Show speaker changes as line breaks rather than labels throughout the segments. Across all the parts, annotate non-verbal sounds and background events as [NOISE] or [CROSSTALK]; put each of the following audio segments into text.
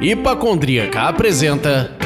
Hipacondríaca apresenta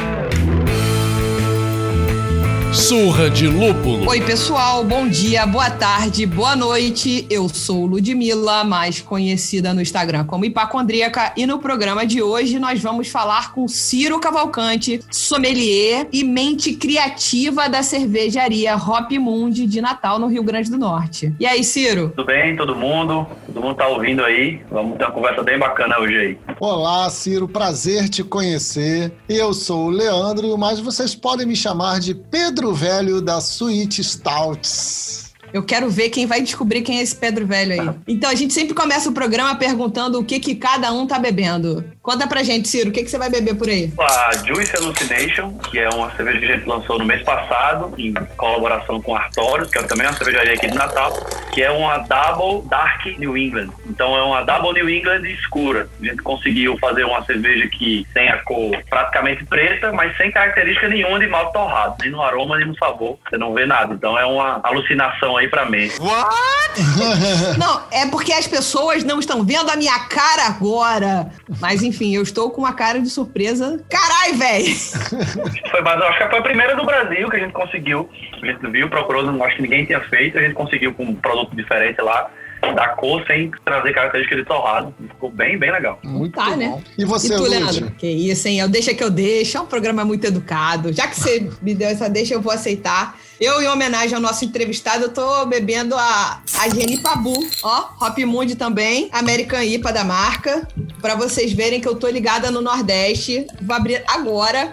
Surra de Lúpulo.
Oi, pessoal, bom dia, boa tarde, boa noite. Eu sou Ludmilla, mais conhecida no Instagram como Hipacondríaca, e no programa de hoje nós vamos falar com Ciro Cavalcante, sommelier e mente criativa da cervejaria Hop Mundi de Natal, no Rio Grande do Norte. E aí, Ciro?
Tudo bem, todo mundo? Todo mundo tá ouvindo aí? Vamos ter uma conversa bem bacana hoje aí.
Olá, Ciro, prazer te conhecer. Eu sou o Leandro, mas vocês podem me chamar de Pedro Velho da Suíte Stouts.
Eu quero ver quem vai descobrir quem é esse Pedro Velho aí. [LAUGHS] Então, a gente sempre começa o programa perguntando o que, que cada um tá bebendo. Conta pra gente, Ciro, o que, que você vai beber por aí?
A Juice Hallucination, que é uma cerveja que a gente lançou no mês passado, em colaboração com Artorios, que é também uma cervejaria aqui de Natal, que é uma Double Dark New England. Então, é uma Double New England escura. A gente conseguiu fazer uma cerveja que tem a cor praticamente preta, mas sem característica nenhuma de mal torrado, nem no aroma, nem no sabor. Você não vê nada. Então, é uma alucinação aí aí pra mim.
What? [LAUGHS] não, é porque as pessoas não estão vendo a minha cara agora. Mas enfim, eu estou com uma cara de surpresa. Carai, velho! [LAUGHS]
Foi, mas eu acho que foi a primeira do Brasil que a gente conseguiu. A gente viu, procurou, não acho que ninguém tinha feito. A gente conseguiu com um produto diferente lá da cor sem trazer característica de torrado. Ficou bem, bem legal.
Muito
Tá,
bom.
né?
E você,
e tu? Leandro? Que isso, hein? Eu deixa que eu deixo. É um programa muito educado. Já que você me deu essa deixa, eu vou aceitar. Eu, em homenagem ao nosso entrevistado, eu tô bebendo a, a Geni Pabu, ó, Hop Mundi também, American IPA da marca, pra vocês verem que eu tô ligada no Nordeste. Vou abrir agora.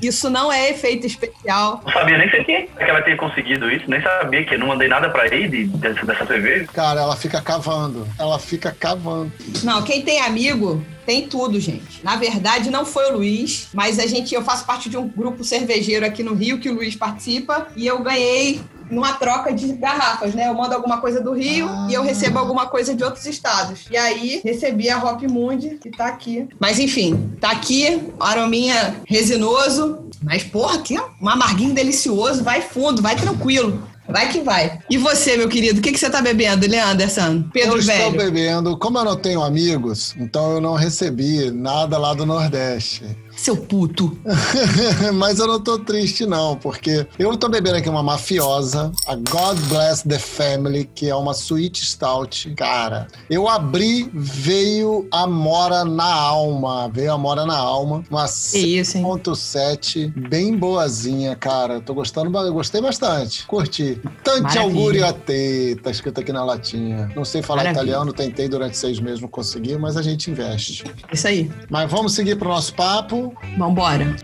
Isso não é efeito especial.
Não sabia nem se tinha, que ela tinha conseguido isso, nem sabia que eu não mandei nada pra ele de, dessa, dessa cerveja.
Cara, ela fica cavando. Ela fica cavando.
Não, quem tem amigo tem tudo, gente. Na verdade, não foi o Luiz, mas a gente, eu faço parte de um grupo cervejeiro aqui no Rio que o Luiz participa e eu ganhei numa troca de garrafas, né? Eu mando alguma coisa do Rio
Ah.
e eu recebo alguma coisa de outros estados. E aí recebi a Hop Mundi que tá aqui. Mas enfim, tá aqui, arominha resinoso, mas porra, aqui ó, um amarguinho delicioso, vai fundo, vai tranquilo. Vai que vai. E você, meu querido, o que, que você tá bebendo, Leanderson? Pedro
eu estou
Velho.
bebendo. Como eu não tenho amigos, então eu não recebi nada lá do Nordeste.
Seu puto. [LAUGHS]
Mas eu não tô triste, não, porque eu tô bebendo aqui uma mafiosa, a God Bless the Family, que é uma Sweet Stout. Cara, eu abri, veio a mora na alma. Veio a mora na alma. Uma
Que isso, hein?
6.7, bem boazinha, cara. Tô gostando, eu gostei bastante. Curti. Tante augurio a te, tá escrito aqui na latinha. Não sei falar
Maravilha.
italiano, tentei durante seis meses, não consegui, mas a gente investe.
Isso aí.
Mas vamos seguir pro nosso papo.
Vambora.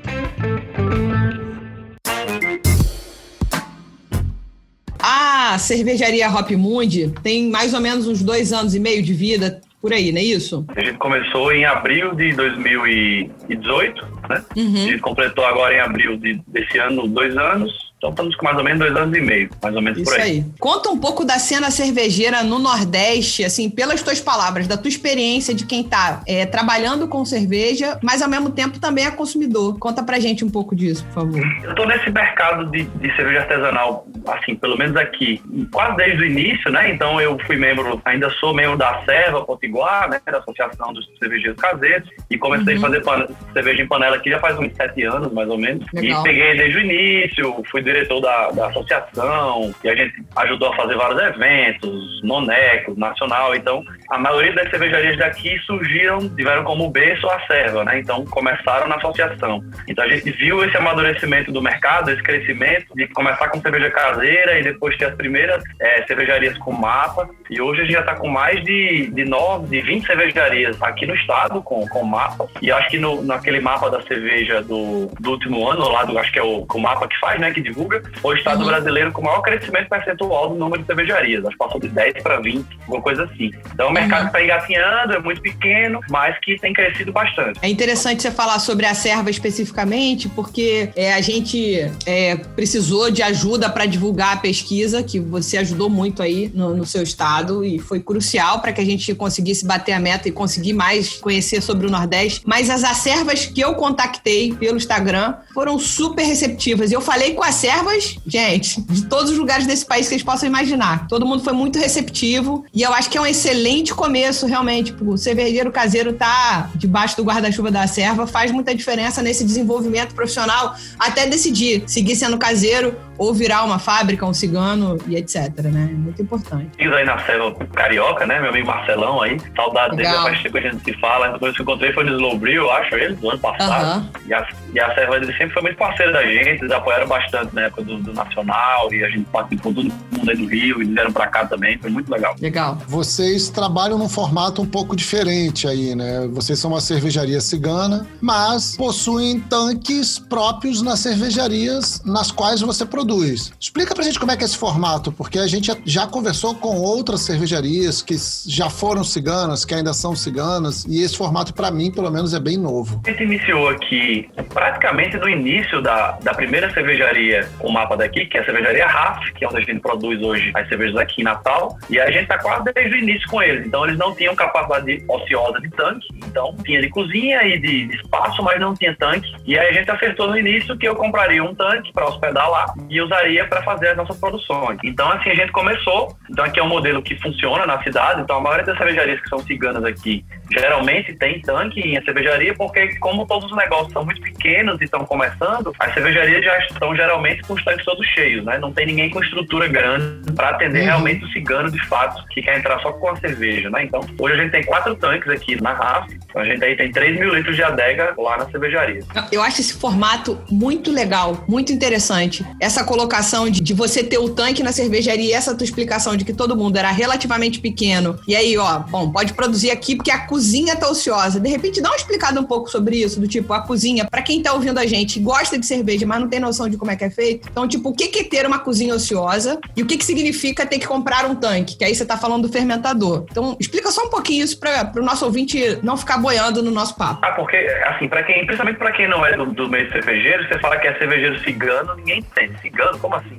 A cervejaria Hop Mundi tem mais ou menos uns dois anos e meio de vida por aí, não é isso?
A gente começou em abril de 2018, né? A
Uhum.
gente completou agora em abril de, desse ano dois anos. Então estamos com mais ou menos dois anos e meio, mais ou menos
Isso
por aí.
aí. Conta um pouco da cena cervejeira no Nordeste, assim, pelas tuas palavras, da tua experiência de quem tá é, trabalhando com cerveja, mas ao mesmo tempo também é consumidor. Conta pra gente um pouco disso, por favor.
Eu tô nesse mercado de, de cerveja artesanal, assim, pelo menos aqui, quase desde o início, né? Então eu fui membro, ainda sou membro da Serva Potiguar, né? Da Associação dos Cervejeiros Caseiros, e comecei
Uhum.
a fazer cerveja em panela aqui já faz uns sete anos, mais ou menos.
Legal.
E peguei desde o início, fui diretor da, da associação, e a gente ajudou a fazer vários eventos, Noneco, Nacional, então a maioria das cervejarias daqui surgiram, tiveram como berço a Serva, né? Então começaram na associação. Então a gente viu esse amadurecimento do mercado, esse crescimento de começar com cerveja caseira e depois ter as primeiras eh, cervejarias com mapa. E hoje a gente já está com mais de, de 9, de 20 cervejarias aqui no estado com, com mapa. E acho que no, naquele mapa da cerveja do, do último ano, lá do, acho que é o, o mapa que faz, né? Que divulga, o estado
Uhum.
brasileiro com o maior crescimento percentual do número de cervejarias. Acho que passou de 10 para 20, alguma coisa assim. Então o mercado
Uhum.
está engatinhando, é muito pequeno, mas que tem crescido bastante.
É interessante você falar sobre a serva especificamente, porque é, a gente é, precisou de ajuda para divulgar a pesquisa, que você ajudou muito aí no, no seu estado, e foi crucial para que a gente conseguisse bater a meta e conseguir mais conhecer sobre o Nordeste. Mas as acervas que eu contactei pelo Instagram foram super receptivas. Eu falei com a serva reservas, gente, de todos os lugares desse país que vocês possam imaginar. Todo mundo foi muito receptivo e eu acho que é um excelente começo, realmente. O cervejeiro caseiro tá debaixo do guarda-chuva da serva faz muita diferença nesse desenvolvimento profissional, até decidir seguir sendo caseiro ou virar uma fábrica, um cigano e etc, né? É muito importante.
Fiz aí na Serva Carioca, né? Meu amigo Marcelão aí. Saudade dele, faz tempo que a gente se fala. Que eu encontrei foi no Slowbril, eu acho, ele, do ano passado. Uhum. E, a, e a Serva dele sempre foi muito parceira da gente, eles apoiaram bastante na época do, do Nacional e a gente participou todo mundo aí do Rio e vieram pra cá também, foi muito legal.
Legal.
Vocês trabalham num formato um pouco diferente aí, né? Vocês são uma cervejaria cigana, mas possuem tanques próprios nas cervejarias nas quais você produz. Explica pra gente como é que é esse formato, porque a gente já conversou com outras cervejarias que já foram ciganas, que ainda são ciganas, e esse formato para mim, pelo menos, é bem novo.
A gente iniciou aqui praticamente no início da, da primeira cervejaria, o mapa daqui, que é a cervejaria RAF, que é onde a gente produz hoje as cervejas aqui em Natal, e a gente tá quase desde o início com eles. Então eles não tinham capacidade ociosa de tanque, então tinha de cozinha e de, de espaço, mas não tinha tanque. E aí a gente acertou no início que eu compraria um tanque para hospedar lá e usaria para fazer as nossas produções. Então assim a gente começou. Então aqui é um modelo que funciona na cidade. Então a maioria das cervejarias que são ciganas aqui geralmente tem tanque em cervejaria, porque como todos os negócios são muito pequenos e estão começando, as cervejarias já estão geralmente com os tanques todos cheios, né? Não tem ninguém com estrutura grande para atender uhum. realmente o cigano de fato que quer entrar só com a cerveja, né? Então, hoje a gente tem quatro tanques aqui na RAF, então a gente aí tem 3 mil litros de adega lá na cervejaria.
Eu acho esse formato muito legal, muito interessante. Essa colocação de, de você ter o tanque na cervejaria e essa tua explicação de que todo mundo era relativamente pequeno. E aí, ó, bom, pode produzir aqui porque a cozinha tá ociosa. De repente, dá uma explicada um pouco sobre isso, do tipo, a cozinha, para quem tá ouvindo a gente, gosta de cerveja, mas não tem noção de como é que é feito. Então, tipo, o que é ter uma cozinha ociosa e o que, que significa ter que comprar um tanque? Que aí você tá falando do fermentador. Então, explica só um pouquinho isso para o nosso ouvinte não ficar boiando no nosso papo.
Ah, porque, assim, para quem, principalmente para quem não é do, do meio cervejeiro, você fala que é cervejeiro cigano, ninguém entende. Cigano, como assim?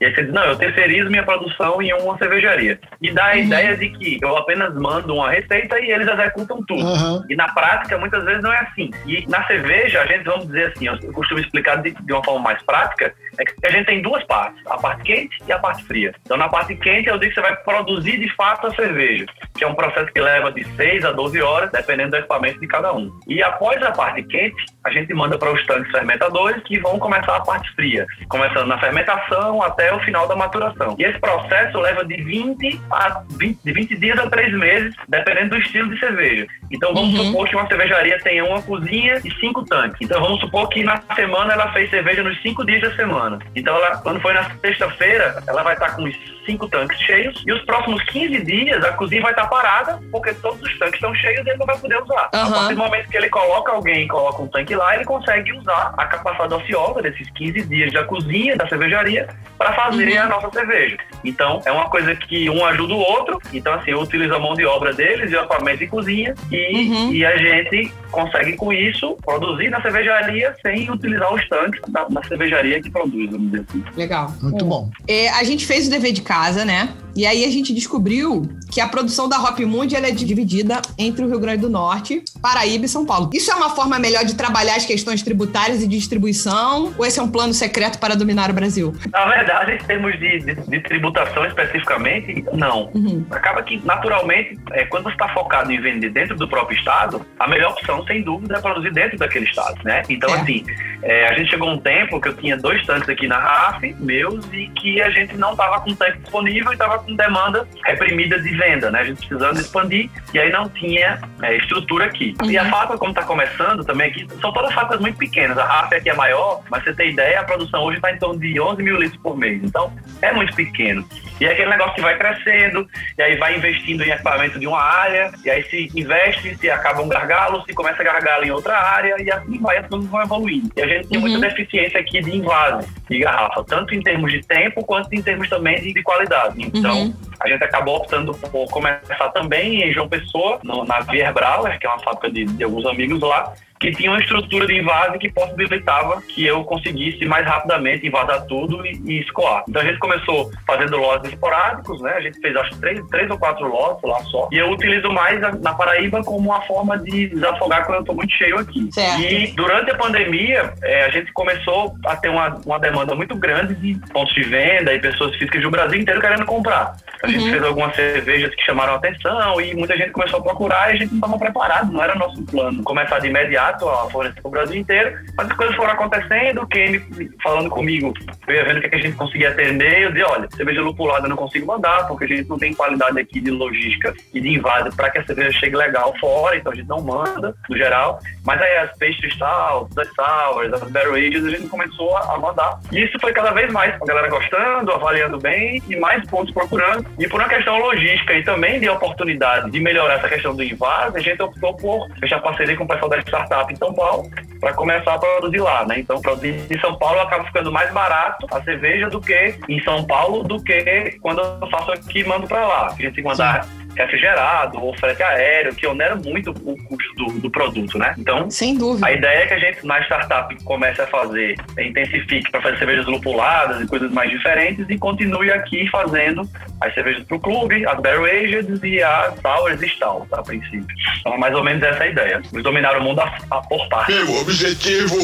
E aí você diz, não, eu terceirizo minha produção em uma cervejaria. E dá a uhum. ideia de que eu apenas mando uma receita e eles executam tudo. Uhum. E na prática, muitas vezes não é assim. E na cerveja, a gente, vamos dizer assim, eu costumo explicar de, de uma forma mais prática, é que a gente tem duas partes, a parte quente e a parte fria. Então, na parte quente, eu digo que você vai produzir de fato a cerveja, que é um processo que leva de 6 a 12 horas, dependendo do equipamento de cada um. E após a parte quente, a gente manda para os tanques fermentadores que vão começar a parte fria, começando na fermentação até o final da maturação. E esse processo leva de 20 a 20, de 20 dias a 3 meses, dependendo do estilo de cerveja. Então, vamos uhum. supor que uma cervejaria tenha uma cozinha e cinco tanques. Então, vamos supor que na semana ela fez cerveja nos cinco dias da semana semana. Então, ela, quando foi na sexta-feira, ela vai estar com os cinco tanques cheios e os próximos 15 dias a cozinha vai estar parada porque todos os tanques estão cheios e ele não vai poder usar. Uhum. A partir do momento que ele coloca alguém e coloca um tanque lá, ele consegue usar a capacidade ociosa desses 15 dias da cozinha, da cervejaria, para fazer uhum. a nossa cerveja. Então, é uma coisa que um ajuda o outro. Então, assim, eu utilizo a mão de obra deles e o equipamento de cozinha e, uhum. e a gente consegue com isso produzir na cervejaria sem utilizar os tanques da, na cervejaria que produz, vamos dizer assim.
Legal.
Muito bom.
É, a gente fez o dever de casa, né? E aí a gente descobriu que a produção da Hop Mundi é dividida entre o Rio Grande do Norte, Paraíba e São Paulo. Isso é uma forma melhor de trabalhar as questões tributárias e distribuição? Ou esse é um plano secreto para dominar o Brasil?
Na verdade, em termos de, de, de tributação especificamente, não. Uhum. Acaba que, naturalmente, é, quando você está focado em vender dentro do próprio estado, a melhor opção, sem dúvida, é produzir dentro daquele estado, né? Então, é. assim, é, a gente chegou um tempo que eu tinha dois tanques aqui na RAF, meus, e que a gente não estava com tanque disponível e estava com demanda reprimida de venda, né? A gente precisando expandir e aí não tinha é, estrutura aqui. Uhum. E a fábrica, como está começando também aqui, são todas fábricas muito pequenas. A RAF aqui é maior, mas você tem ideia, a produção hoje está em torno de 11 mil litros por mês. Então, é muito pequeno. E é aquele negócio que vai crescendo, e aí vai investindo em equipamento de uma área, e aí se investe, se acaba um gargalo, se começa a gargalo em outra área, e assim vai, as coisas vão evoluindo. E a gente tem uhum. muita deficiência aqui de invase de garrafa, tanto em termos de tempo quanto em termos também de, de qualidade. Então, uhum. A gente acabou optando por começar também em João Pessoa, no, na Vier Brauer, que é uma fábrica de, de alguns amigos lá, que tinha uma estrutura de invase que possibilitava que eu conseguisse mais rapidamente invasar tudo e, e escoar. Então a gente começou fazendo lotes esporádicos, né? A gente fez acho três, três ou quatro lotes lá só. E eu utilizo mais a, na Paraíba como uma forma de desafogar quando eu estou muito cheio aqui.
Certo.
E durante a pandemia, é, a gente começou a ter uma, uma demanda muito grande de pontos de venda e pessoas físicas do Brasil inteiro querendo comprar. A gente
Uhum.
fez algumas cervejas que chamaram atenção e muita gente começou a procurar e a gente não estava preparado, não era nosso plano começar de imediato a fornecer para o Brasil inteiro. Mas as coisas foram acontecendo, o Kenny falando comigo, eu ia vendo o que, é que a gente conseguia atender, eu disse, olha, cerveja lupulada eu não consigo mandar, porque a gente não tem qualidade aqui de logística e de invase para que a cerveja chegue legal fora, então a gente não manda, no geral. Mas aí as pastry stouts, as sours, as barrel ages, a gente começou a mandar. E isso foi cada vez mais, a galera gostando, avaliando bem e mais pontos procurando. E por uma questão logística e também de oportunidade de melhorar essa questão do invase, a gente optou por fechar parceria com o pessoal da startup em São Paulo para começar a produzir lá, né? Então, produzir em São Paulo acaba ficando mais barato a cerveja do que em São Paulo do que quando eu faço aqui e mando para lá. A gente tem que mandar refrigerado ou frete aéreo, que onera muito o custo do, do produto, né? Então,
Sem dúvida.
a ideia é que a gente, na startup, comece a fazer, intensifique para fazer cervejas lupuladas e coisas mais diferentes e continue aqui fazendo as cervejas para o clube, as barrel aged e as sours e stouts, a princípio. Então, é mais ou menos essa a ideia. Eles dominaram o mundo a, a por parte.
Meu objetivo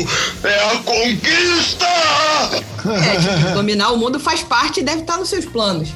é a conquista!
É, tipo, dominar o mundo faz parte e deve estar nos seus planos.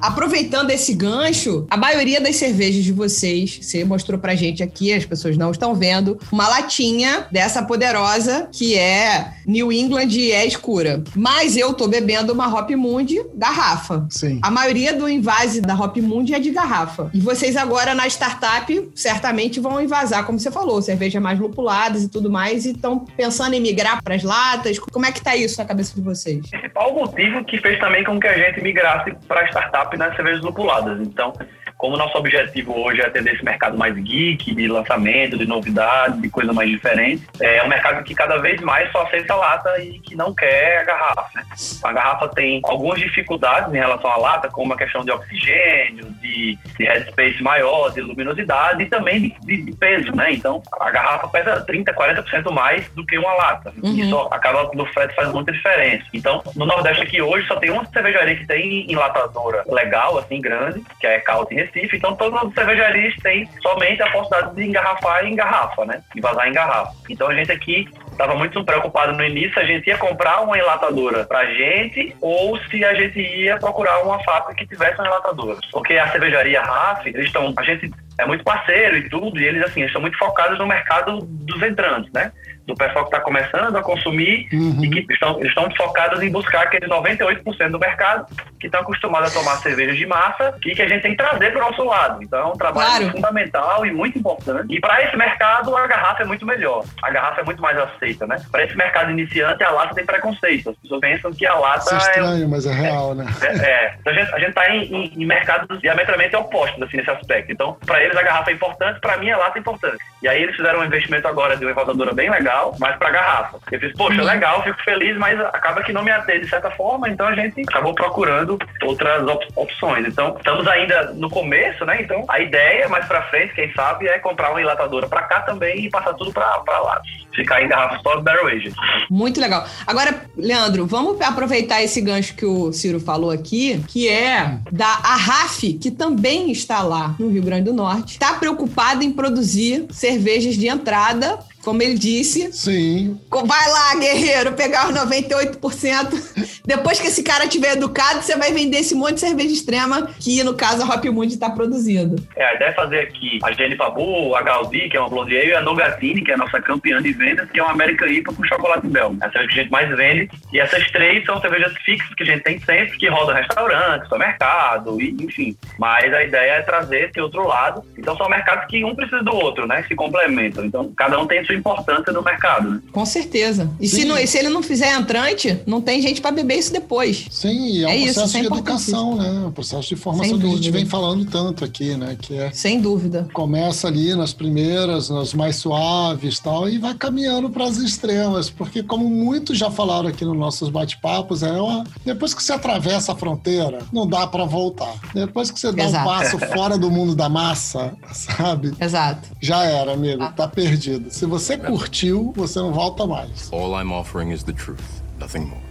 Aproveitando esse gancho, a maioria das cervejas de vocês, você mostrou pra gente aqui, as pessoas não estão vendo, uma latinha dessa poderosa que é New England e é escura. Mas eu tô bebendo uma Hop Moon garrafa.
Sim.
A maioria do invase da Hop Moon é de garrafa. E vocês agora na startup certamente vão invasar, como você falou, cerveja mais lupuladas e tudo mais, e estão pensando em migrar para as latas. Como é que tá isso na cabeça de vocês?
principal motivo que fez também com que a gente migrasse para startup nas cervejas lupuladas. Então, como nosso objetivo hoje é atender esse mercado mais geek, de lançamento, de novidade, de coisa mais diferente, é um mercado que cada vez mais só aceita lata e que não quer a garrafa. né? A garrafa tem algumas dificuldades em relação à lata, como a questão de oxigênio, de, de headspace maior, de luminosidade e também de, de- de peso, né? Então, a garrafa pesa 30, 40% mais do que uma lata.
Uhum.
Isso acaba no frete faz muita diferença. Então, no Nordeste aqui hoje só tem uma cervejaria que tem enlatadora legal, assim, grande, que é a Caut em Recife. Então, todas as cervejarias têm somente a possibilidade de engarrafar em garrafa, né? Envasar em garrafa. Então, a gente aqui estava muito preocupado no início a gente ia comprar uma enlatadora pra gente ou se a gente ia procurar uma fábrica que tivesse uma enlatadora. Porque a cervejaria RAF, eles estão, a gente é muito parceiro e tudo, e eles assim, estão muito focados no mercado dos entrantes, né? Do pessoal que está começando a consumir
Uhum.
e que estão, estão focados em buscar aqueles 98% do mercado que estão acostumados a tomar cerveja de massa e que a gente tem que trazer para o nosso lado. Então é um trabalho
Claro.
fundamental e muito importante. E para esse mercado, a garrafa é muito melhor. A garrafa é muito mais aceita, né? Para esse mercado iniciante, a lata tem preconceito. As pessoas pensam que a lata
Isso é
é
estranho, mas é real, né?
é, é. Então, a gente, a gente tá em, em, em mercados diametralmente opostos, assim, nesse aspecto. Então, para eles a garrafa é importante, para mim a lata é importante. E aí eles fizeram um investimento agora de uma evadadora bem legal, mas para garrafa. Eu fiz, poxa, legal, fico feliz, mas acaba que não me atende de certa forma, então a gente acabou procurando outras op- opções. Então, estamos ainda no começo, né? Então, a ideia mais para frente, quem sabe, é comprar uma enlatadora para cá também e passar tudo para lá. Ficar em garrafa só barrel aged.
Muito legal. Agora, Leandro, vamos aproveitar esse gancho que o Ciro falou aqui, que é da Arraf, que também está lá no Rio Grande do Norte. Está preocupada em produzir cervejas de entrada, como ele disse.
Sim.
Vai lá, guerreiro, pegar os 98%. Depois que esse cara tiver educado, você vai vender esse monte de cerveja extrema que, no caso, a Hop Mood está produzindo.
É, a ideia é fazer aqui a Jenny Pabu, a Gaudi, que é uma blonde e a Nogatini, que é a nossa campeã de vendas, que é uma American IPA com chocolate belga. É a que a gente mais vende. E essas três são cervejas fixas que a gente tem sempre, que rodam restaurante, supermercado, e, enfim. Mas a ideia é trazer esse outro lado. Então são mercados que um precisa do outro, né? Se complementam. Então cada um tem sua importância no mercado. Né?
Com certeza. E se, não, e se ele não fizer entrante, não tem gente para beber isso depois.
Sim, e é um
É isso,
processo
isso é
de educação, né? Um processo de formação
Sem
que a gente
dúvida.
vem falando tanto aqui, né? Que é
Sem dúvida.
começa ali nas primeiras, nas mais suaves e tal, e vai caminhando para as extremas, porque como muitos já falaram aqui nos nossos bate-papos, é uma... depois que você atravessa a fronteira, não dá para voltar. Depois que você dá
Exato.
um passo fora do mundo da massa, [LAUGHS] sabe?
Exato.
Já era, amigo, tá perdido. Se você curtiu, você não volta mais.
All I'm offering is the truth, nothing more.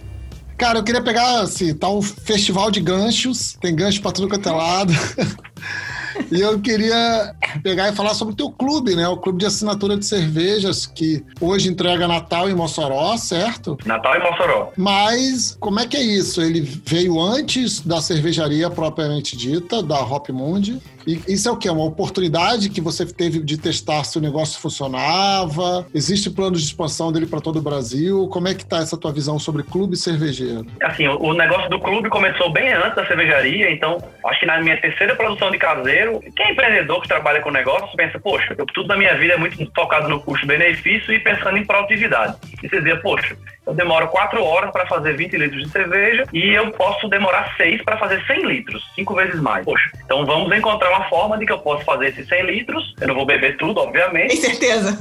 Cara, eu queria pegar, assim, tá um festival de ganchos, tem gancho pra tudo quanto é lado. [LAUGHS] E eu queria pegar e falar sobre o teu clube, né? O clube de assinatura de cervejas, que hoje entrega Natal em Mossoró, certo?
Natal e Mossoró.
Mas como é que é isso? Ele veio antes da cervejaria propriamente dita, da Hop Mundi. E isso é o quê? Uma oportunidade que você teve de testar se o negócio funcionava? Existe plano de expansão dele para todo o Brasil? Como é que tá essa tua visão sobre clube cervejeiro?
Assim, o, o negócio do clube começou bem antes da cervejaria, então acho que na minha terceira produção de caseiro, quem é empreendedor que trabalha com negócio pensa, poxa, eu, tudo na minha vida é muito focado no custo-benefício e pensando em produtividade. E você dizia, poxa, eu demoro quatro horas para fazer 20 litros de cerveja e eu posso demorar seis para fazer 100 litros, cinco vezes mais. Poxa, então vamos encontrar uma forma de que eu possa fazer esses 100 litros. Eu não vou beber tudo,
Tem
obviamente,
certeza?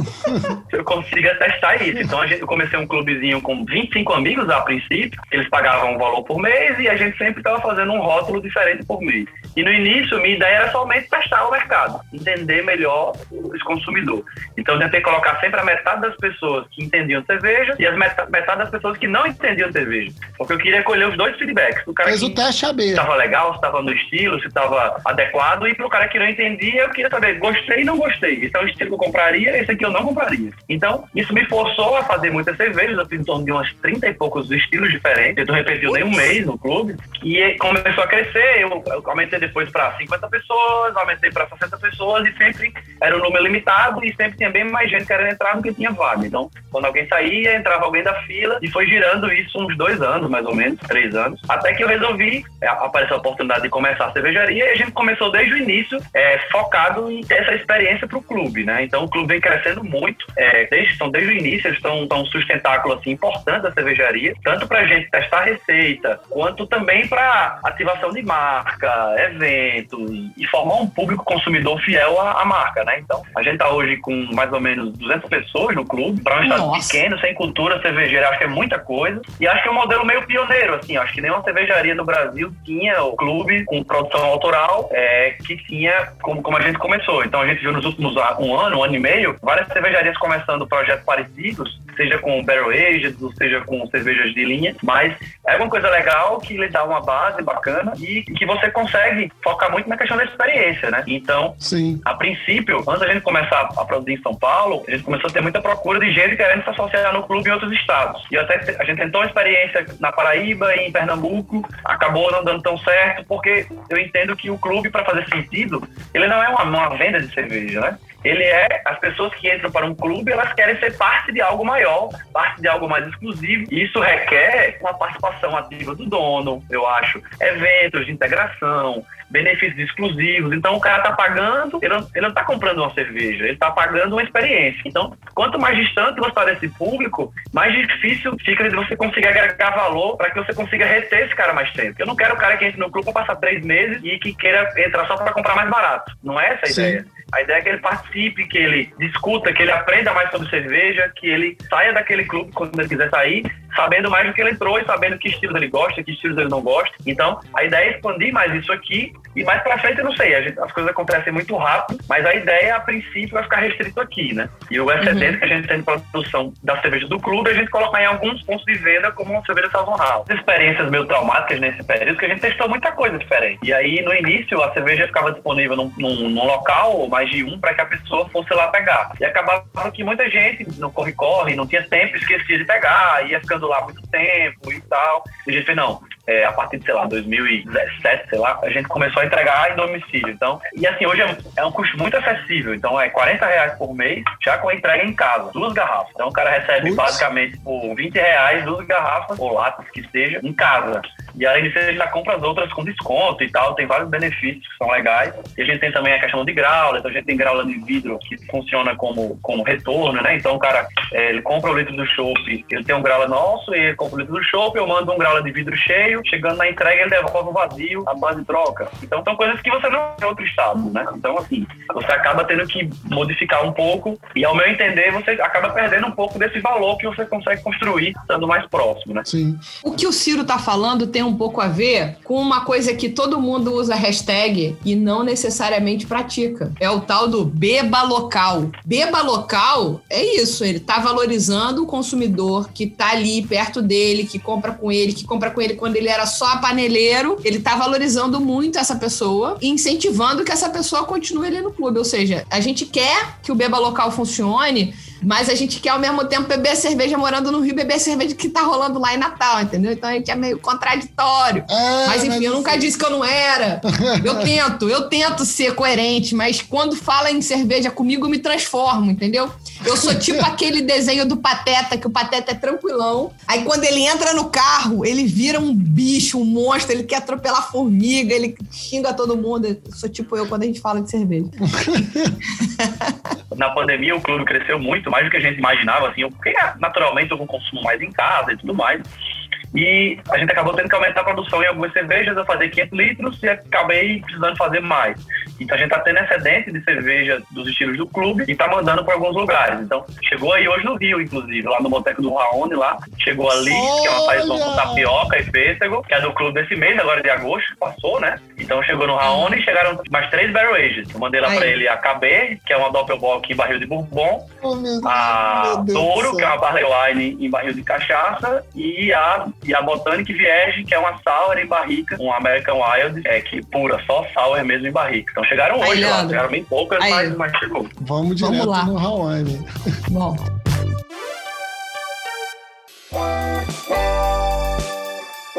se [LAUGHS] eu consiga testar isso. Então a gente, eu comecei um clubezinho com 25 amigos a princípio, eles pagavam um valor por mês e a gente sempre estava fazendo um rótulo diferente por mês. E no início, minha ideia era somente testar o mercado, entender melhor os consumidores. Então eu tentei colocar sempre a metade das pessoas que entendiam cerveja e as meta- metade das pessoas que não entendiam cerveja. Porque eu queria colher os dois feedbacks. O cara
Fez o teste AB.
se estava legal, se estava no estilo, se estava adequado. E pro cara que não entendia, eu queria saber, gostei e não gostei. Esse é o estilo que eu compraria, esse aqui eu não compraria. Então, isso me forçou a fazer muitas cervejas. Eu fiz em torno de umas 30 e poucos estilos diferentes. Eu não repetiu nem um mês no clube. E começou a crescer. Eu, eu aumentei depois para 50 pessoas, aumentei para 60 pessoas e sempre era um número limitado e sempre tinha bem mais gente querendo entrar do que tinha vaga. Então, quando alguém saía, entrava alguém da fila e foi girando isso uns dois anos, mais ou menos, três anos. Até que eu resolvi, é, apareceu a oportunidade de começar a cervejaria e a gente começou desde o início é, focado em ter essa experiência para o clube, né? Então o clube vem crescendo muito, é, desde, então, desde o início eles estão um sustentáculo assim, importante da cervejaria, tanto para a gente testar receita, quanto também para ativação de marca, eventos e formar um público consumidor fiel à, à marca, né? Então a gente está hoje com mais ou menos 200 pessoas no clube, para um estado
Nossa.
pequeno, sem cultura cervejeira, acho que é muita coisa. E acho que é um modelo meio pioneiro, assim. Acho que nenhuma cervejaria no Brasil tinha o clube com produção autoral é, que tinha como, como a gente começou. Então a gente viu nos últimos a- um ano, um ano e meio, várias cervejarias começando projetos parecidos, seja com barrel aged, ou seja com cervejas de linha. Mas é uma coisa legal que lhe dá uma base bacana e que você consegue focar muito na questão da experiência, né? Então,
Sim.
a princípio, antes da gente começar a produzir em São Paulo, a gente começou a ter muita procura de gente querendo se associar no clube em outros estados. E até a gente tentou uma experiência na Paraíba e em Pernambuco, acabou não dando tão certo, porque eu entendo que o clube, para fazer sentido, ele não é uma, uma venda de cerveja, né? Ele é, as pessoas que entram para um clube, elas querem ser parte de algo maior, parte de algo mais exclusivo. E isso requer uma participação ativa do dono, eu acho, eventos de integração, benefícios exclusivos. Então o cara tá pagando, ele não, ele não tá comprando uma cerveja, ele tá pagando uma experiência. Então, quanto mais distante você está desse público, mais difícil fica de você conseguir agregar valor para que você consiga reter esse cara mais tempo. Eu não quero o cara que entre no clube para passar três meses e que queira entrar só para comprar mais barato. Não é essa a
Sim.
ideia. A ideia é que ele participe, que ele discuta, que ele aprenda mais sobre cerveja, que ele saia daquele clube quando ele quiser sair, sabendo mais do que ele entrou e sabendo que estilos ele gosta, que estilos ele não gosta. Então, a ideia é expandir mais isso aqui e mais pra frente eu não sei, gente- as coisas acontecem muito rápido, mas a ideia, a princípio, vai ficar restrito aqui, né? E o excedente que a gente tem de produção da cerveja do clube, a gente colocar em alguns pontos de venda como uma cerveja sazonal. Experiências meio traumáticas nesse período, que a gente testou muita coisa diferente. E aí, no início, a cerveja ficava disponível num, num- num local, ou mais de um, para que a pessoa fosse lá pegar. E acabava que muita gente no corre-corre, não tinha tempo, esquecia de pegar, ia ficando lá muito tempo e tal. E a gente fez, não, é, a partir de, sei lá, 2017, sei lá, a gente começou a entregar em domicílio. Então, e assim, hoje é, é um custo muito acessível. Então, é 40 reais por mês, já com a entrega em casa, duas garrafas. Então, o cara recebe
Putz.
basicamente por 20 reais duas garrafas, ou latas que seja, em casa. E além disso, a gente já compra as outras com desconto e tal, tem vários benefícios que são legais. E a gente tem também a questão de graula, então a gente tem graula de vidro que funciona como, como retorno, né? Então o cara, é, ele compra o litro do chopp, ele tem um graula nosso, e ele compra o litro do chopp, eu mando um graula de vidro cheio, chegando na entrega ele devolve o vazio, a base troca. Então são coisas que você não tem em outro estado, né? Então assim, você acaba tendo que modificar um pouco e ao meu entender você acaba perdendo um pouco desse valor que você consegue construir estando mais próximo, né?
Sim.
O que o Ciro tá falando tem um pouco a ver com uma coisa que todo mundo usa hashtag e não necessariamente pratica. É o tal do beba local. Beba local é isso, ele tá valorizando o consumidor que tá ali perto dele, que compra com ele, que compra com ele quando ele era só paneleiro. Ele tá valorizando muito essa pessoa e incentivando que essa pessoa continue ali no clube. Ou seja, a gente quer que o beba local funcione mas a gente quer ao mesmo tempo beber cerveja morando no Rio, beber cerveja que tá rolando lá em Natal, entendeu? Então a gente é meio contraditório.
É,
mas enfim,
mas
eu nunca
assim-
disse que eu não era. Eu [LAUGHS] tento, eu tento ser coerente, mas quando fala em cerveja comigo, eu me transformo, entendeu? Eu sou tipo aquele desenho do Pateta, que o Pateta é tranquilão. Aí quando ele entra no carro, ele vira um bicho, um monstro, ele quer atropelar formiga, ele xinga todo mundo. Eu sou tipo eu quando a gente fala de cerveja.
na pandemia o clube cresceu muito, mais do que a gente imaginava, assim, porque naturalmente houve um consumo mais em casa e tudo mais. E a gente acabou tendo que aumentar a produção em algumas cervejas, eu fazia 500 litros e acabei precisando fazer mais. Então a gente tá tendo excedente de cerveja dos estilos do clube e tá mandando para alguns lugares. Então chegou aí hoje no Rio, inclusive, lá no Boteco do Raoni lá. Chegou ali, que é uma paisão com
Olha!
tapioca e pêssego, que é do clube desse mês, agora de agosto, passou, né? Então chegou no Raoni e chegaram mais três Barrel Ages. Eu mandei lá pra ele a KB, que é uma Doppelbock em barril de bourbon,
Oh,
a
meu Deus do
Touro,
céu.
que é uma Barley Wine em barril de cachaça, e a, e a Botanic Viege, que é uma Sour em barrica, um American Wild, é, que pura, só Sour mesmo em barrica. Então chegaram
Aí,
hoje lá,
Leandro.
chegaram bem poucas,
Aí.
mas, mas chegou.
Vamos direto
lá.
no Raoni.
Bom.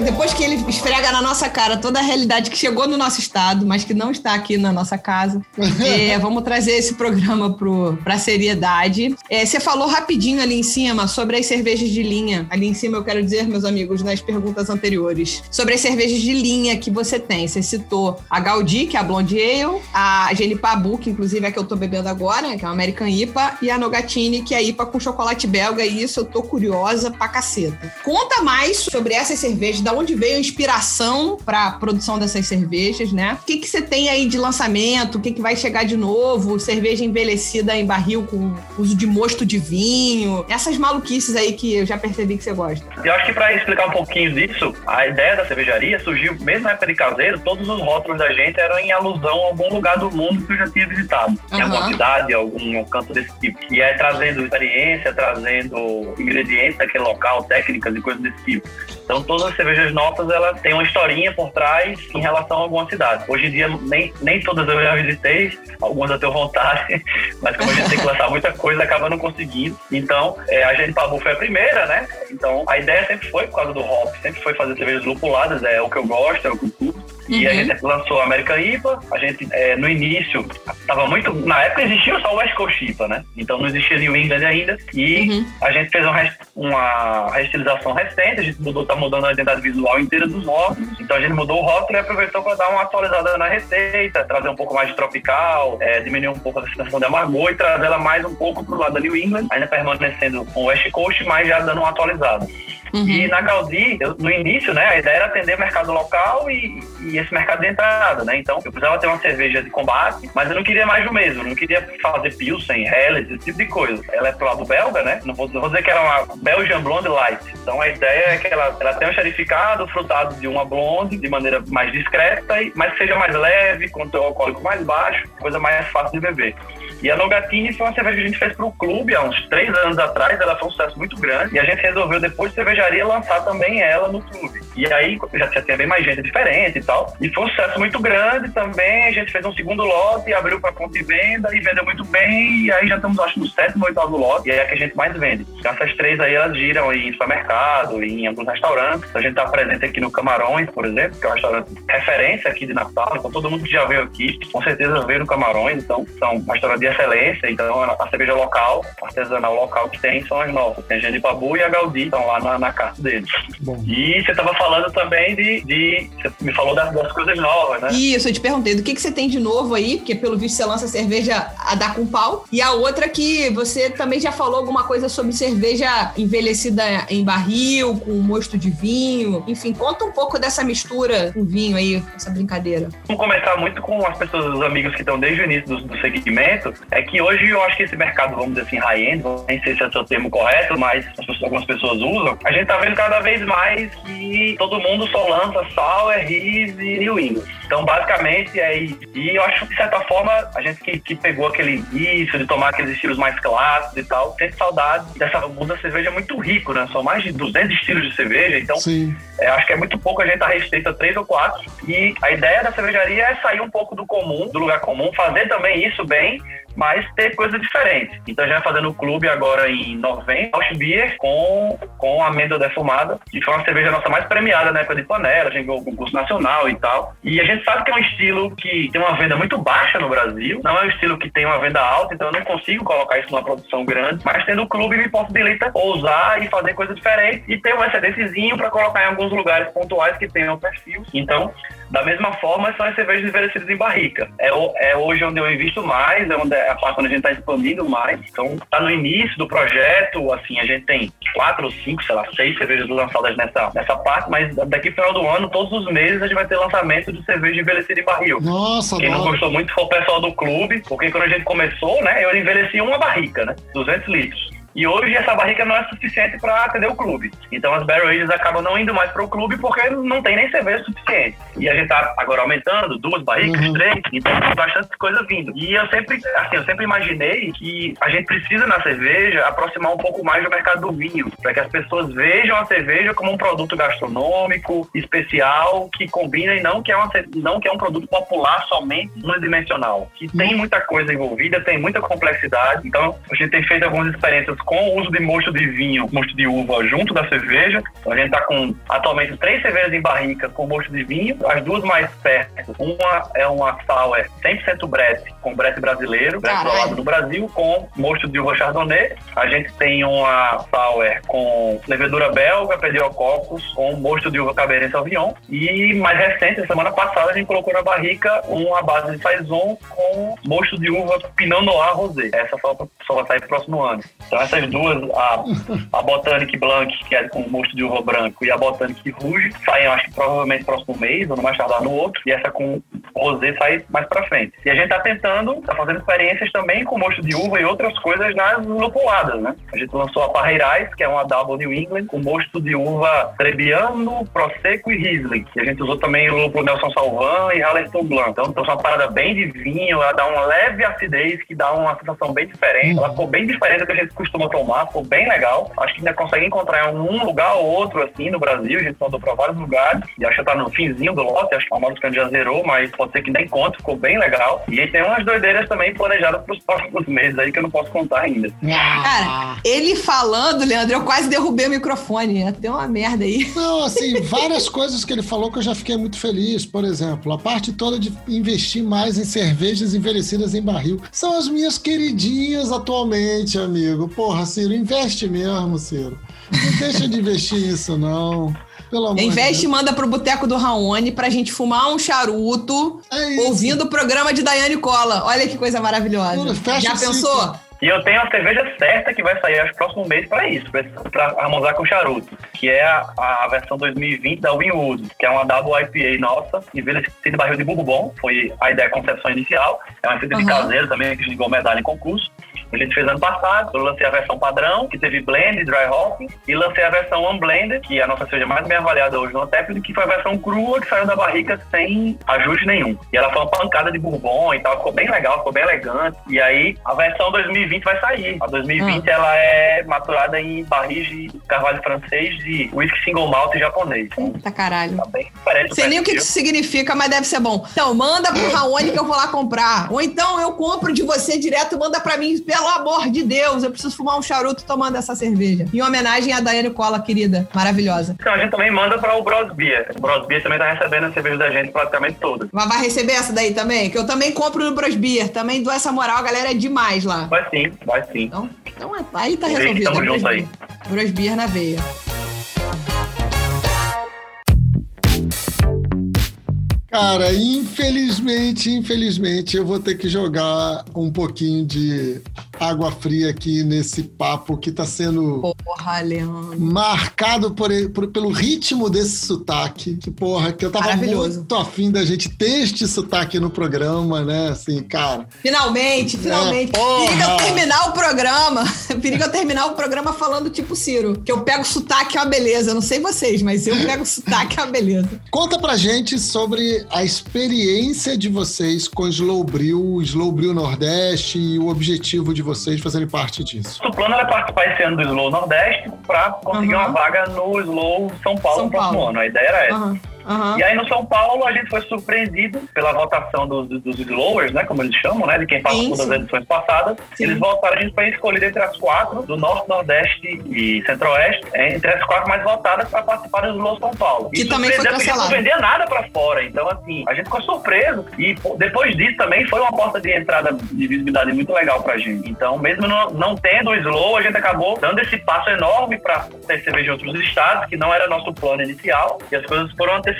Depois que ele esfrega na nossa cara toda a realidade que chegou no nosso estado, mas que não está aqui na nossa casa, é, [LAUGHS] vamos trazer esse programa para a seriedade. É, você falou rapidinho ali em cima sobre as cervejas de linha. Ali em cima eu quero dizer, meus amigos, nas perguntas anteriores, sobre as cervejas de linha que você tem. Você citou a Gaudí, que é a Blonde Ale, a Genipabu, que inclusive é a que eu tô bebendo agora, que é a American IPA, e a Nogatini, que é a IPA com chocolate belga, e isso eu tô curiosa pra caceta. Conta mais sobre essas cervejas, da onde veio a inspiração pra produção dessas cervejas, né? O que, que você tem aí de lançamento? O que, que vai chegar de novo? Cerveja envelhecida em barril com uso de mosto de vinho. Essas maluquices aí que eu já percebi que você gosta.
Eu acho que para explicar um pouquinho disso, a ideia da cervejaria surgiu, mesmo na época de caseiro, todos os rótulos da gente eram em alusão a algum lugar do mundo que eu já tinha visitado. Em
Aham.
alguma cidade, algum canto desse tipo. E é trazendo experiência, trazendo ingredientes daquele local, técnicas e coisas desse tipo. Então todas as cervejas novas, elas têm uma historinha por trás em relação a alguma cidade. Hoje em dia, nem, nem todas eu já visitei, algumas eu tenho vontade, [LAUGHS] mas como a gente tem que lançar muita coisa, acaba não conseguindo. Então, é, a gente Pabu foi a primeira, né? Então, a ideia sempre foi, por causa do hop, sempre foi fazer cervejas lupuladas, é o que eu gosto, é o que eu curto. E a
Uhum.
gente lançou a American IPA, a gente, é, no início, tava muito... Na época existia só o West Coast IPA, né? Então não existia New England ainda. E
Uhum.
a gente fez uma, uma reestilização recente, a gente mudou, tá mudando a identidade visual inteira dos rótulos. Então a gente mudou o rótulo e aproveitou para dar uma atualizada na receita, trazer um pouco mais de tropical, é, diminuir um pouco a sensação de amargor e trazer ela mais um pouco pro lado da New England, ainda permanecendo com o West Coast, mas já dando uma atualizada.
Uhum.
E na Gaudí, eu- no início, né, a ideia era atender o mercado local e, e esse mercado de entrada, né? Então, eu precisava ter uma cerveja de combate, mas eu não queria mais do mesmo, não queria fazer Pilsen, Helles, esse tipo de coisa. Ela é pro lado belga, né? Não vou, não vou dizer que ela é uma Belgian Blonde Light. Então, a ideia é que ela, ela tenha um xerificado frutado de uma blonde, de maneira mais discreta, e- mas que seja mais leve, com teor alcoólico mais baixo, coisa mais fácil de beber. E a Nogatini foi uma cerveja que a gente fez para o clube há uns três anos atrás. Ela foi um sucesso muito grande. E a gente resolveu, depois de cervejaria, lançar também ela no clube. E aí já tinha bem mais gente diferente e tal. E foi um sucesso muito grande também. A gente fez um segundo lote, abriu para ponto de venda e vendeu muito bem. E aí já estamos, acho, no sétimo oitavo lote. E aí é que a gente mais vende. Essas três aí, elas giram em supermercado, em alguns restaurantes. A gente está presente aqui no Camarões, por exemplo, que é um restaurante referência aqui de Natal. Então todo mundo que já veio aqui, com certeza veio no Camarões. Então são um excelência. Então a cerveja local, artesanal local que tem, são as nossas. Tem a Genipabu e a Gaudí, estão lá na, na carta deles.
Bom.
E você estava falando falando também de, de. Você me falou das, das coisas novas, né?
Isso, eu te perguntei do que, que você tem de novo aí, porque pelo visto você lança cerveja a dar com pau. E a outra que você também já falou alguma coisa sobre cerveja envelhecida em barril, com mosto de vinho. Enfim, conta um pouco dessa mistura com vinho aí, essa brincadeira.
Vamos começar muito com as pessoas, os amigos que estão desde o início do, do segmento. É que hoje eu acho que esse mercado, vamos dizer assim, high-end, nem sei se é o termo correto, mas algumas pessoas usam. A gente tá vendo cada vez mais que todo mundo só lança Sour, Riz e New England. Então, basicamente, é isso. E eu acho que, de certa forma, a gente que, que pegou aquele início de tomar aqueles estilos mais clássicos e tal, tem saudade dessa mundo da cerveja muito rico, né? São mais de 200 estilos de cerveja, então é, acho que é muito pouco a gente tá restrito a três ou quatro. E a ideia da cervejaria é sair um pouco do comum, do lugar comum, fazer também isso bem, mas ter coisas diferentes. Então a gente vai fazer no clube agora em novembro, House Beer com, com amêndoa defumada, que foi uma cerveja nossa mais premiada na época de panela, a gente ganhou o concurso nacional e tal. E a gente sabe que é um estilo que tem uma venda muito baixa no Brasil, não é um estilo que tem uma venda alta, então eu não consigo colocar isso numa produção grande, mas tendo o clube me possibilita ousar e fazer coisas diferentes e ter um excedentezinho para colocar em alguns lugares pontuais que tenham perfil. Então, da mesma forma, são as cervejas envelhecidas em barrica. É, é hoje onde eu invisto mais, é onde é a parte onde a gente está expandindo mais. Então, está no início do projeto, assim, a gente tem quatro ou cinco, sei lá, seis cervejas lançadas nessa, nessa parte, mas daqui final do ano, todos os meses, a gente vai ter lançamento de cerveja envelhecida em barril.
Nossa,
Quem não
adoro.
gostou muito foi o pessoal do clube, porque quando a gente começou, né, eu envelheci uma barrica, né, 200 litros. E hoje essa barrica não é suficiente para atender o clube. Então as barrel ages acabam não indo mais para o clube porque não tem nem cerveja suficiente. E a gente tá agora aumentando, duas barricas,
Uhum.
três, então tem bastante coisa vindo. E eu sempre, assim, eu sempre imaginei que a gente precisa na cerveja aproximar um pouco mais do mercado do vinho, para que as pessoas vejam a cerveja como um produto gastronômico, especial, que combina e não que é, uma, não que é um produto popular somente unidimensional. Que tem muita coisa envolvida, tem muita complexidade. Então, a gente tem feito algumas experiências com o uso de mosto de vinho, mosto de uva junto da cerveja. Então, a gente está com atualmente três cervejas em barrica com mosto de vinho, as duas mais perto. Uma é uma sour 100% brete, com brete brasileiro, brete rolado no Brasil, com mosto de uva chardonnay. A gente tem uma sour com levedura belga, pediococcus, com mosto de uva cabernet sauvignon. E mais recente, semana passada, a gente colocou na barrica uma base de saison com mosto de uva pinot noir rosé. Essa só, só vai sair pro próximo ano. Então essas duas, a, a Botanic Blanc, que é com mosto de uva branco, e a Botanic Rouge, saem, acho que provavelmente próximo mês, ou no mais tardar no outro, e essa com rosé sai mais pra frente. E a gente tá tentando, tá fazendo experiências também com mosto de uva e outras coisas nas lupuladas, né? A gente lançou a Parreirais, que é uma Double New England, com mosto de uva Trebbiano, Prosecco e Riesling. E a gente usou também o lúpulo Nelson Salvan e Hallerton Blanc. Então, então, é uma parada bem de vinho, ela dá uma leve acidez, que dá uma sensação bem diferente. Ela ficou bem diferente do que a gente costuma tomar, ficou bem legal. Acho que ainda consegue encontrar em um lugar ou outro, assim, no Brasil. A gente mandou pra vários lugares. E acho que tá no finzinho do lote, acho que a Mauro já zerou, mas pode ser que ainda encontre, ficou bem legal. E aí tem umas doideiras também planejadas pros próximos meses aí que eu não posso contar ainda.
Ah.
Cara, ele falando, Leandro, eu quase derrubei o microfone. Até uma merda aí.
Não, assim, várias coisas que ele falou que eu já fiquei muito feliz. Por exemplo, a parte toda de investir mais em cervejas envelhecidas em barril. São as minhas queridinhas atualmente, amigo. Porra, Ciro, investe mesmo, Ciro. Não deixa de investir nisso, não. Pelo amor de
Investe e manda pro Boteco do Raoni pra gente fumar um charuto
É
ouvindo o programa de Daiane Cola. Olha que coisa maravilhosa.
Fecha
Já pensou?
ciclo.
E eu tenho a cerveja certa que vai sair acho, próximo mês para isso, para harmonizar com o charuto, que é a, a versão 2020 da Winwood, que é uma Double IPA nossa, envelhecida em barril de bourbon, foi a ideia, a concepção inicial. É uma receita de
Aham.
caseiro também, que a gente ganhou medalha em concurso. A gente fez ano passado, eu lancei a versão padrão, que teve blend, dry hopping, e lancei a versão unblended, que é a nossa cerveja mais bem avaliada hoje no Antep, que foi a versão crua, que saiu da barrica sem ajuste nenhum. E ela foi uma pancada de bourbon e tal, ficou bem legal, ficou bem elegante. E aí, a versão 2020 vai sair. A 2020, ela é maturada em barris de carvalho francês de whisky single malt japonês. Então,
Eita caralho.
tá bem diferente
Sei nem o que isso significa, mas deve ser bom. Então, manda pro Raoni que eu vou lá comprar. Ou então eu compro de você direto, manda pra mim. Pelo amor de Deus, eu preciso fumar um charuto tomando essa cerveja. Em homenagem à Daiane Cola, querida. Maravilhosa.
Então, a gente também manda para o Bros Beer. O Bros Beer também tá recebendo a cerveja da gente praticamente toda.
Mas vai receber essa daí também? Que eu também compro no Brosbier. Também dou essa moral, a galera é demais lá.
Vai sim, vai sim.
Então, então é- aí tá resolvido.
tamo junto
Brosbier. Brosbier na veia.
Cara, infelizmente, infelizmente, eu vou ter que jogar um pouquinho de água fria aqui nesse papo que tá sendo
Porra, Leandro.
marcado por, por- pelo ritmo desse sotaque. Que porra, que eu tava muito afim da gente ter este sotaque no programa, né? Assim, cara.
Finalmente, finalmente.
É, porra.
Periga eu terminar o programa. [LAUGHS] Periga eu terminar o programa falando tipo Ciro. Que eu pego sotaque é uma beleza. Não sei vocês, mas eu pego sotaque é uma beleza.
Conta pra gente sobre a experiência de vocês com o Slowbril, Slowbril Nordeste e o objetivo de vocês fazerem parte disso.
O plano era participar esse ano do Slow Nordeste para conseguir
Uhum.
uma vaga no Slow São Paulo
São
no próximo
Paulo.
ano. A ideia era essa.
Aham, aham.
E aí no São Paulo a gente foi surpreendido pela votação dos, dos, dos Slowers, né? Como eles chamam, né? De quem participou
Sim,
das
sim.
edições passadas.
Sim.
Eles votaram, a gente foi escolhido entre as quatro, do Norte, Nordeste e Centro-Oeste, é, entre as quatro mais votadas para participar do Slow São Paulo.
Que
E
também foi cancelado.
não vendia nada para fora. Então, assim, a gente ficou surpreso. E depois disso também foi uma porta de entrada de visibilidade muito legal pra gente. Então, mesmo não, não tendo o Slow, a gente acabou dando esse passo enorme para cerveja em outros estados, que não era nosso plano inicial. E as coisas foram antecipadas,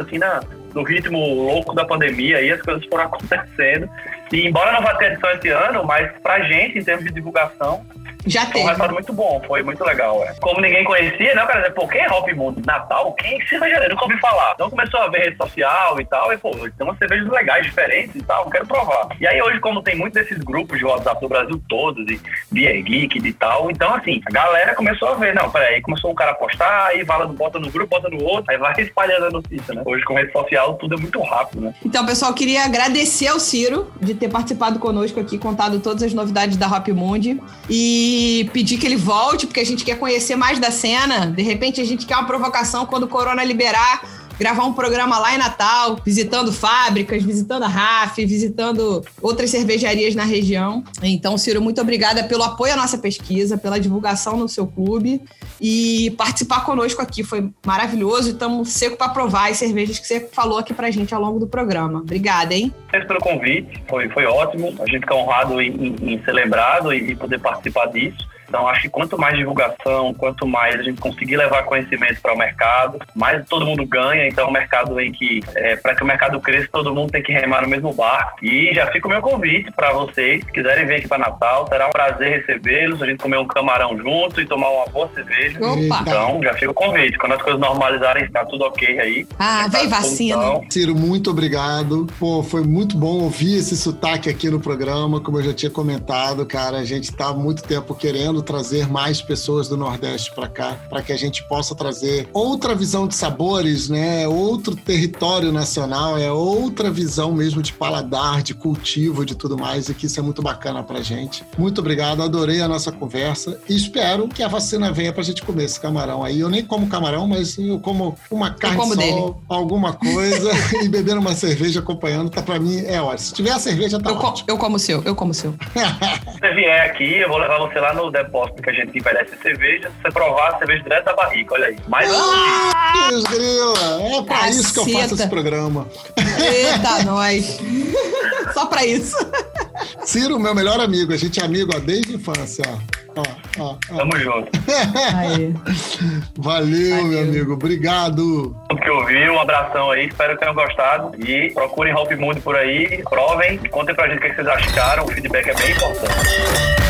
assim, na, no ritmo louco da pandemia, aí as coisas foram [LAUGHS] acontecendo. E embora não vá ter edição esse ano, mas pra gente, em termos de divulgação,
Já
foi um
teve.
resultado muito bom, foi muito legal. É. Como ninguém conhecia, né, cara? Pô, quem é Hop Mundo? Natal? Quem é cervejaria? Nunca ouvi falar. Então começou a ver rede social e tal, e pô, tem umas cervejas legais, diferentes e tal, quero provar. E aí hoje, como tem muitos desses grupos de WhatsApp do Brasil todo, de Beer Geek e tal, então assim, a galera começou a ver, não, peraí, começou um cara a postar, aí vala, bota no grupo, bota no outro, aí vai [LAUGHS] espalhando a notícia, né? Hoje com rede social tudo é muito rápido, né?
Então, pessoal, queria agradecer ao Ciro de ter participado conosco aqui, contado todas as novidades da Hop Mundi e pedir que ele volte, porque a gente quer conhecer mais da cena. De repente, a gente quer uma provocação quando o Corona liberar. Gravar um programa lá em Natal, visitando fábricas, visitando a RAF, visitando outras cervejarias na região. Então, Ciro, muito obrigada pelo apoio à nossa pesquisa, pela divulgação no seu clube e participar conosco aqui. Foi maravilhoso e estamos seco para provar as cervejas que você falou aqui pra gente ao longo do programa. Obrigada, hein?
Vocês pelo convite, foi, foi ótimo. A gente fica honrado em, em- em ser lembrado e poder participar disso. Então, acho que quanto mais divulgação, quanto mais a gente conseguir levar conhecimento para o mercado, mais todo mundo ganha. Então, é um mercado em que, para que o mercado cresça, todo mundo tem que remar no mesmo barco. E já fica o meu convite para vocês, se quiserem vir aqui para Natal, será um prazer recebê-los, a gente comer um camarão junto e tomar uma boa cerveja.
Opa!
Então, já fica o convite. Quando as coisas normalizarem, está tudo ok aí.
Ah,
Tá
vem vacina.
disposição.
Ciro, muito obrigado. Pô, foi muito bom ouvir esse sotaque aqui no programa, como eu já tinha comentado, cara. A gente tá há muito tempo querendo trazer mais pessoas do Nordeste para cá, para que a gente possa trazer outra visão de sabores, né? Outro território nacional, é outra visão mesmo de paladar, de cultivo, de tudo mais, e que isso é muito bacana pra gente. Muito obrigado, adorei a nossa conversa e espero que a vacina venha pra gente comer esse camarão aí. Eu nem como camarão, mas eu como uma carne
como
de
dele.
sol, alguma coisa [LAUGHS] e bebendo uma cerveja acompanhando, tá pra mim é ótimo. Se tiver a cerveja, tá
Eu, co-
ótimo.
eu como o seu, eu como o seu. [LAUGHS]
Se você vier aqui, eu vou levar você lá no depósito que a gente envelhece cerveja. Se você provar a cerveja direto da barrica, olha aí. Mais um.
Deus grila, é pra isso que eu faço
Caceta.
esse programa.
Eita, nós. Só pra isso.
Ciro, meu melhor amigo, a gente é amigo ó, desde a infância. Ó, ó, ó.
Tamo junto.
Aí.
Valeu, meu amigo, obrigado.
Tudo que ouviu, um abração aí. Espero que tenham gostado. E procurem Hope Mundo por aí, provem. Contem pra gente o que vocês acharam. O feedback é bem importante.